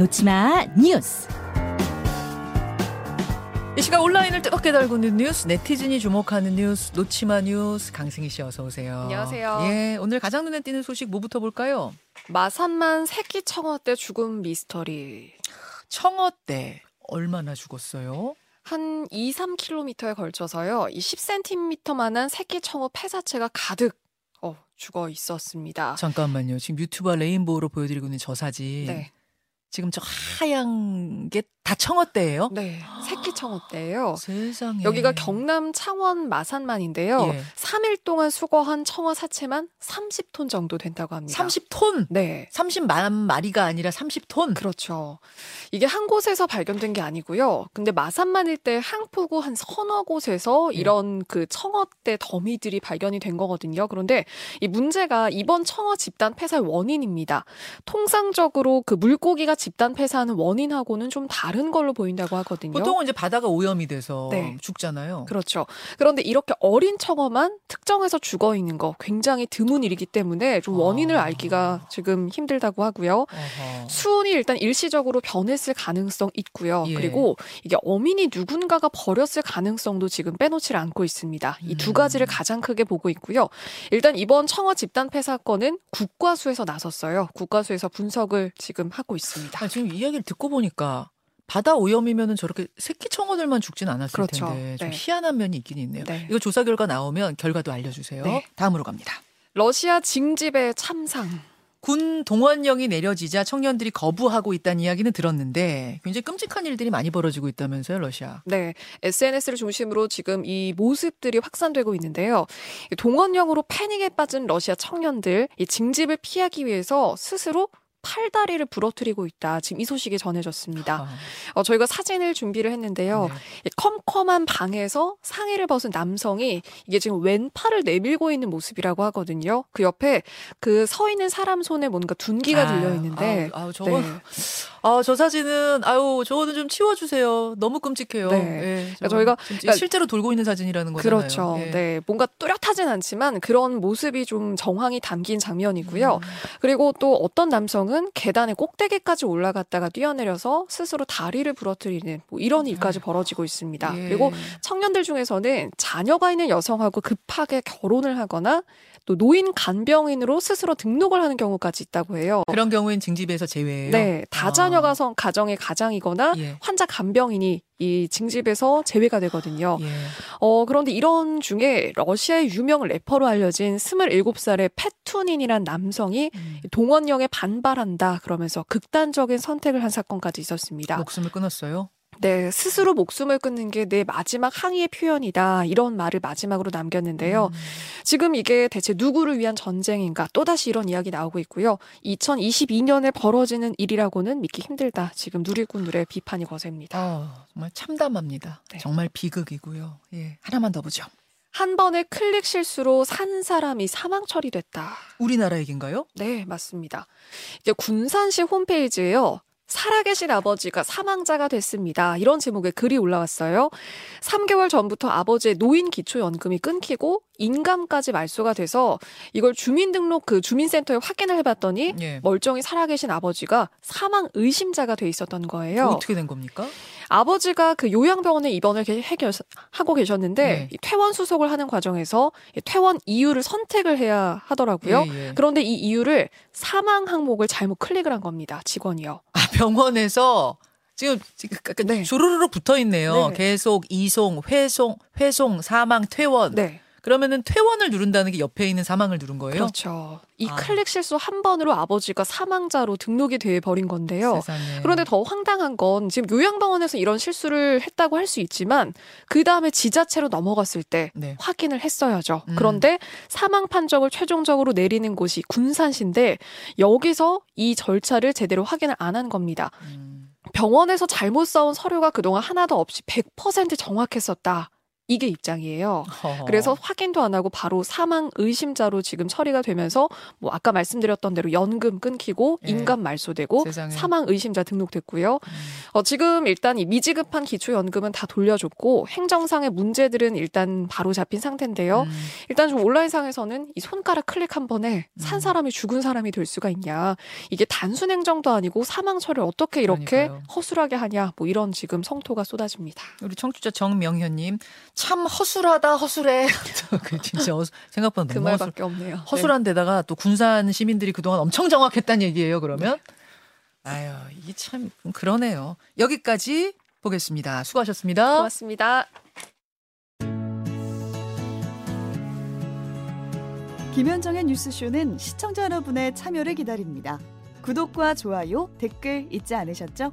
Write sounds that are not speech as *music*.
놓치마 뉴스. 이 시간 온라인을 뜨겁게 달구는 뉴스, 네티즌이 주목하는 뉴스, 놓치마 뉴스, 강승희 씨 어서 오세요. 안녕하세요. 예, 오늘 가장 눈에 띄는 소식 뭐부터 볼까요? 마산만 새끼 청어떼 죽음 미스터리. 청어떼 얼마나 죽었어요? 한 2, 3km에 걸쳐서요. 이 10cm만한 새끼 청어 폐사체가 가득 어, 죽어 있었습니다. 잠깐만요. 지금 유튜버 레인보우로 보여드리고 있는 저 사진. 네. 지금 저 하얀 게다 청어떼예요? 네. 새끼 청어떼예요. *gasps* 세상에. 여기가 경남 창원 마산만인데요. 예. 3일 동안 수거한 청어 사체만 30톤 정도 된다고 합니다. 30톤. 네. 30만 마리가 아니라 30톤. 그렇죠. 이게 한 곳에서 발견된 게 아니고요. 근데 마산만 일대 항포구 한 서너 곳에서 예. 이런 그 청어떼 더미들이 발견이 된 거거든요. 그런데 이 문제가 이번 청어 집단 폐사의 원인입니다. 통상적으로 그 물고기가 집단 폐사하는 원인하고는 좀 다른 걸로 보인다고 하거든요. 보통은 이제 바다가 오염이 돼서 네. 죽잖아요. 그렇죠. 그런데 이렇게 어린 청어만 특정해서 죽어 있는 거 굉장히 드문 일이기 때문에 좀 원인을 아. 알기가 지금 힘들다고 하고요. 어허. 수온이 일단 일시적으로 변했을 가능성 있고요. 예. 그리고 이게 어민이 누군가가 버렸을 가능성도 지금 빼놓지를 않고 있습니다. 이두 음. 가지를 가장 크게 보고 있고요. 일단 이번 청어 집단 폐 사 건은 국과수에서 나섰어요. 국과수에서 분석을 지금 하고 있습니다. 아, 지금 이야기를 듣고 보니까 바다 오염이면은 저렇게 새끼 청어들만 죽진 않았을 그렇죠. 텐데 좀 네. 희한한 면이 있긴 있네요. 네. 이거 조사 결과 나오면 결과도 알려주세요. 네. 다음으로 갑니다. 러시아 징집의 참상. 군 동원령이 내려지자 청년들이 거부하고 있다는 이야기는 들었는데 굉장히 끔찍한 일들이 많이 벌어지고 있다면서요, 러시아. 네, SNS를 중심으로 지금 이 모습들이 확산되고 있는데요. 이 동원령으로 패닉에 빠진 러시아 청년들, 이 징집을 피하기 위해서 스스로 팔다리를 부러뜨리고 있다. 지금 이 소식이 전해졌습니다. 아, 어, 저희가 사진을 준비를 했는데요. 네. 이 컴컴한 방에서 상의를 벗은 남성이 이게 지금 왼팔을 내밀고 있는 모습이라고 하거든요. 그 옆에 그 서 있는 사람 손에 뭔가 둔기가 아유, 들려 있는데. 아우, 아우, 저거 네. *laughs* 아, 저 사진은 아유, 저거는 좀 치워 주세요. 너무 끔찍해요. 네. 예, 저거 저희가- 그러니까- 실제로 돌고 있는 사진이라는 거잖아요. 그렇죠. 예. 네. 뭔가 뚜렷하진 않지만 그런 모습이 좀 정황이 담긴 장면이고요. 음. 그리고 또 어떤 남성은 계단의 꼭대기까지 올라갔다가 뛰어내려서 스스로 다리를 부러뜨리는 뭐 이런 일까지 벌어지고 있습니다. 예. 그리고 청년들 중에서는 자녀가 있는 여성하고 급하게 결혼을 하거나 또 노인 간병인으로 스스로 등록을 하는 경우까지 있다고 해요. 그런 경우엔 징집에서 제외예요. 네, 다자 녀가 성 가정의 가장이거나 예. 환자 간병인이 이 징집에서 제외가 되거든요. 예. 어, 그런데 이런 중에 러시아의 유명 래퍼로 알려진 27살의 패투닌이란 남성이 음. 동원령에 반발한다 그러면서 극단적인 선택을 한 사건까지 있었습니다. 목숨을 끊었어요. 네, 스스로 목숨을 끊는 게 내 마지막 항의의 표현이다. 이런 말을 마지막으로 남겼는데요. 음. 지금 이게 대체 누구를 위한 전쟁인가? 또다시 이런 이야기 나오고 있고요. 2022년에 벌어지는 일이라고는 믿기 힘들다. 지금 누리꾼들의 비판이 거셉니다. 아, 정말 참담합니다. 네. 정말 비극이고요. 예. 하나만 더 보죠. 한 번의 클릭 실수로 산 사람이 사망 처리됐다. 우리나라 얘기인가요? 네, 맞습니다. 이게 군산시 홈페이지에요. 살아계신 아버지가 사망자가 됐습니다. 이런 제목의 글이 올라왔어요. 3개월 전부터 아버지의 노인 기초연금이 끊기고 인감까지 말소가 돼서 이걸 주민등록 그 주민센터에 확인을 해봤더니 예. 멀쩡히 살아계신 아버지가 사망 의심자가 돼 있었던 거예요. 어떻게 된 겁니까? 아버지가 그 요양병원에 입원을 하고 계셨는데 네. 이 퇴원 수속을 하는 과정에서 이 퇴원 이유를 선택을 해야 하더라고요. 예, 예. 그런데 이 이유를 사망 항목을 잘못 클릭을 한 겁니다. 직원이요. 아, 병원에서 지금 지금 약간 네. 주르르르 붙어 있네요. 네. 계속 이송, 회송, 회송, 사망, 퇴원. 네. 그러면은 퇴원을 누른다는 게 옆에 있는 사망을 누른 거예요? 그렇죠. 이 아. 클릭 실수 한 번으로 아버지가 사망자로 등록이 돼 버린 건데요. 세상에. 그런데 더 황당한 건 지금 요양병원에서 이런 실수를 했다고 할 수 있지만 그 다음에 지자체로 넘어갔을 때 네. 확인을 했어야죠. 음. 그런데 사망 판정을 최종적으로 내리는 곳이 군산시인데 여기서 이 절차를 제대로 확인을 안 한 겁니다. 음. 병원에서 잘못 써온 서류가 그동안 하나도 없이 100% 정확했었다. 이게 입장이에요. 허허. 그래서 확인도 안 하고 바로 사망 의심자로 지금 처리가 되면서 뭐 아까 말씀드렸던 대로 연금 끊기고 예. 인감 말소되고 세상에. 사망 의심자 등록됐고요. 음. 어, 지금 일단 이 미지급한 기초연금은 다 돌려줬고 행정상의 문제들은 일단 바로 잡힌 상태인데요. 음. 일단 좀 온라인상에서는 이 손가락 클릭 한 번에 산 음. 사람이 죽은 사람이 될 수가 있냐. 이게 단순 행정도 아니고 사망 처리를 어떻게 이렇게 그러니까요. 허술하게 하냐. 뭐 이런 지금 성토가 쏟아집니다. 우리 청취자 정명현님 참 허술하다 허술해. *laughs* 그 진짜 허- 생각보다 그 너무 허술. 말밖에 없네요. 네. 허술한 데다가 또 군산 시민들이 그동안 엄청 정확했다는 얘기예요. 그러면 아유 이게 참 그러네요. 여기까지 보겠습니다. 수고하셨습니다. 고맙습니다. 김현정의 뉴스쇼는 시청자 여러분의 참여를 기다립니다. 구독과 좋아요, 댓글 잊지 않으셨죠?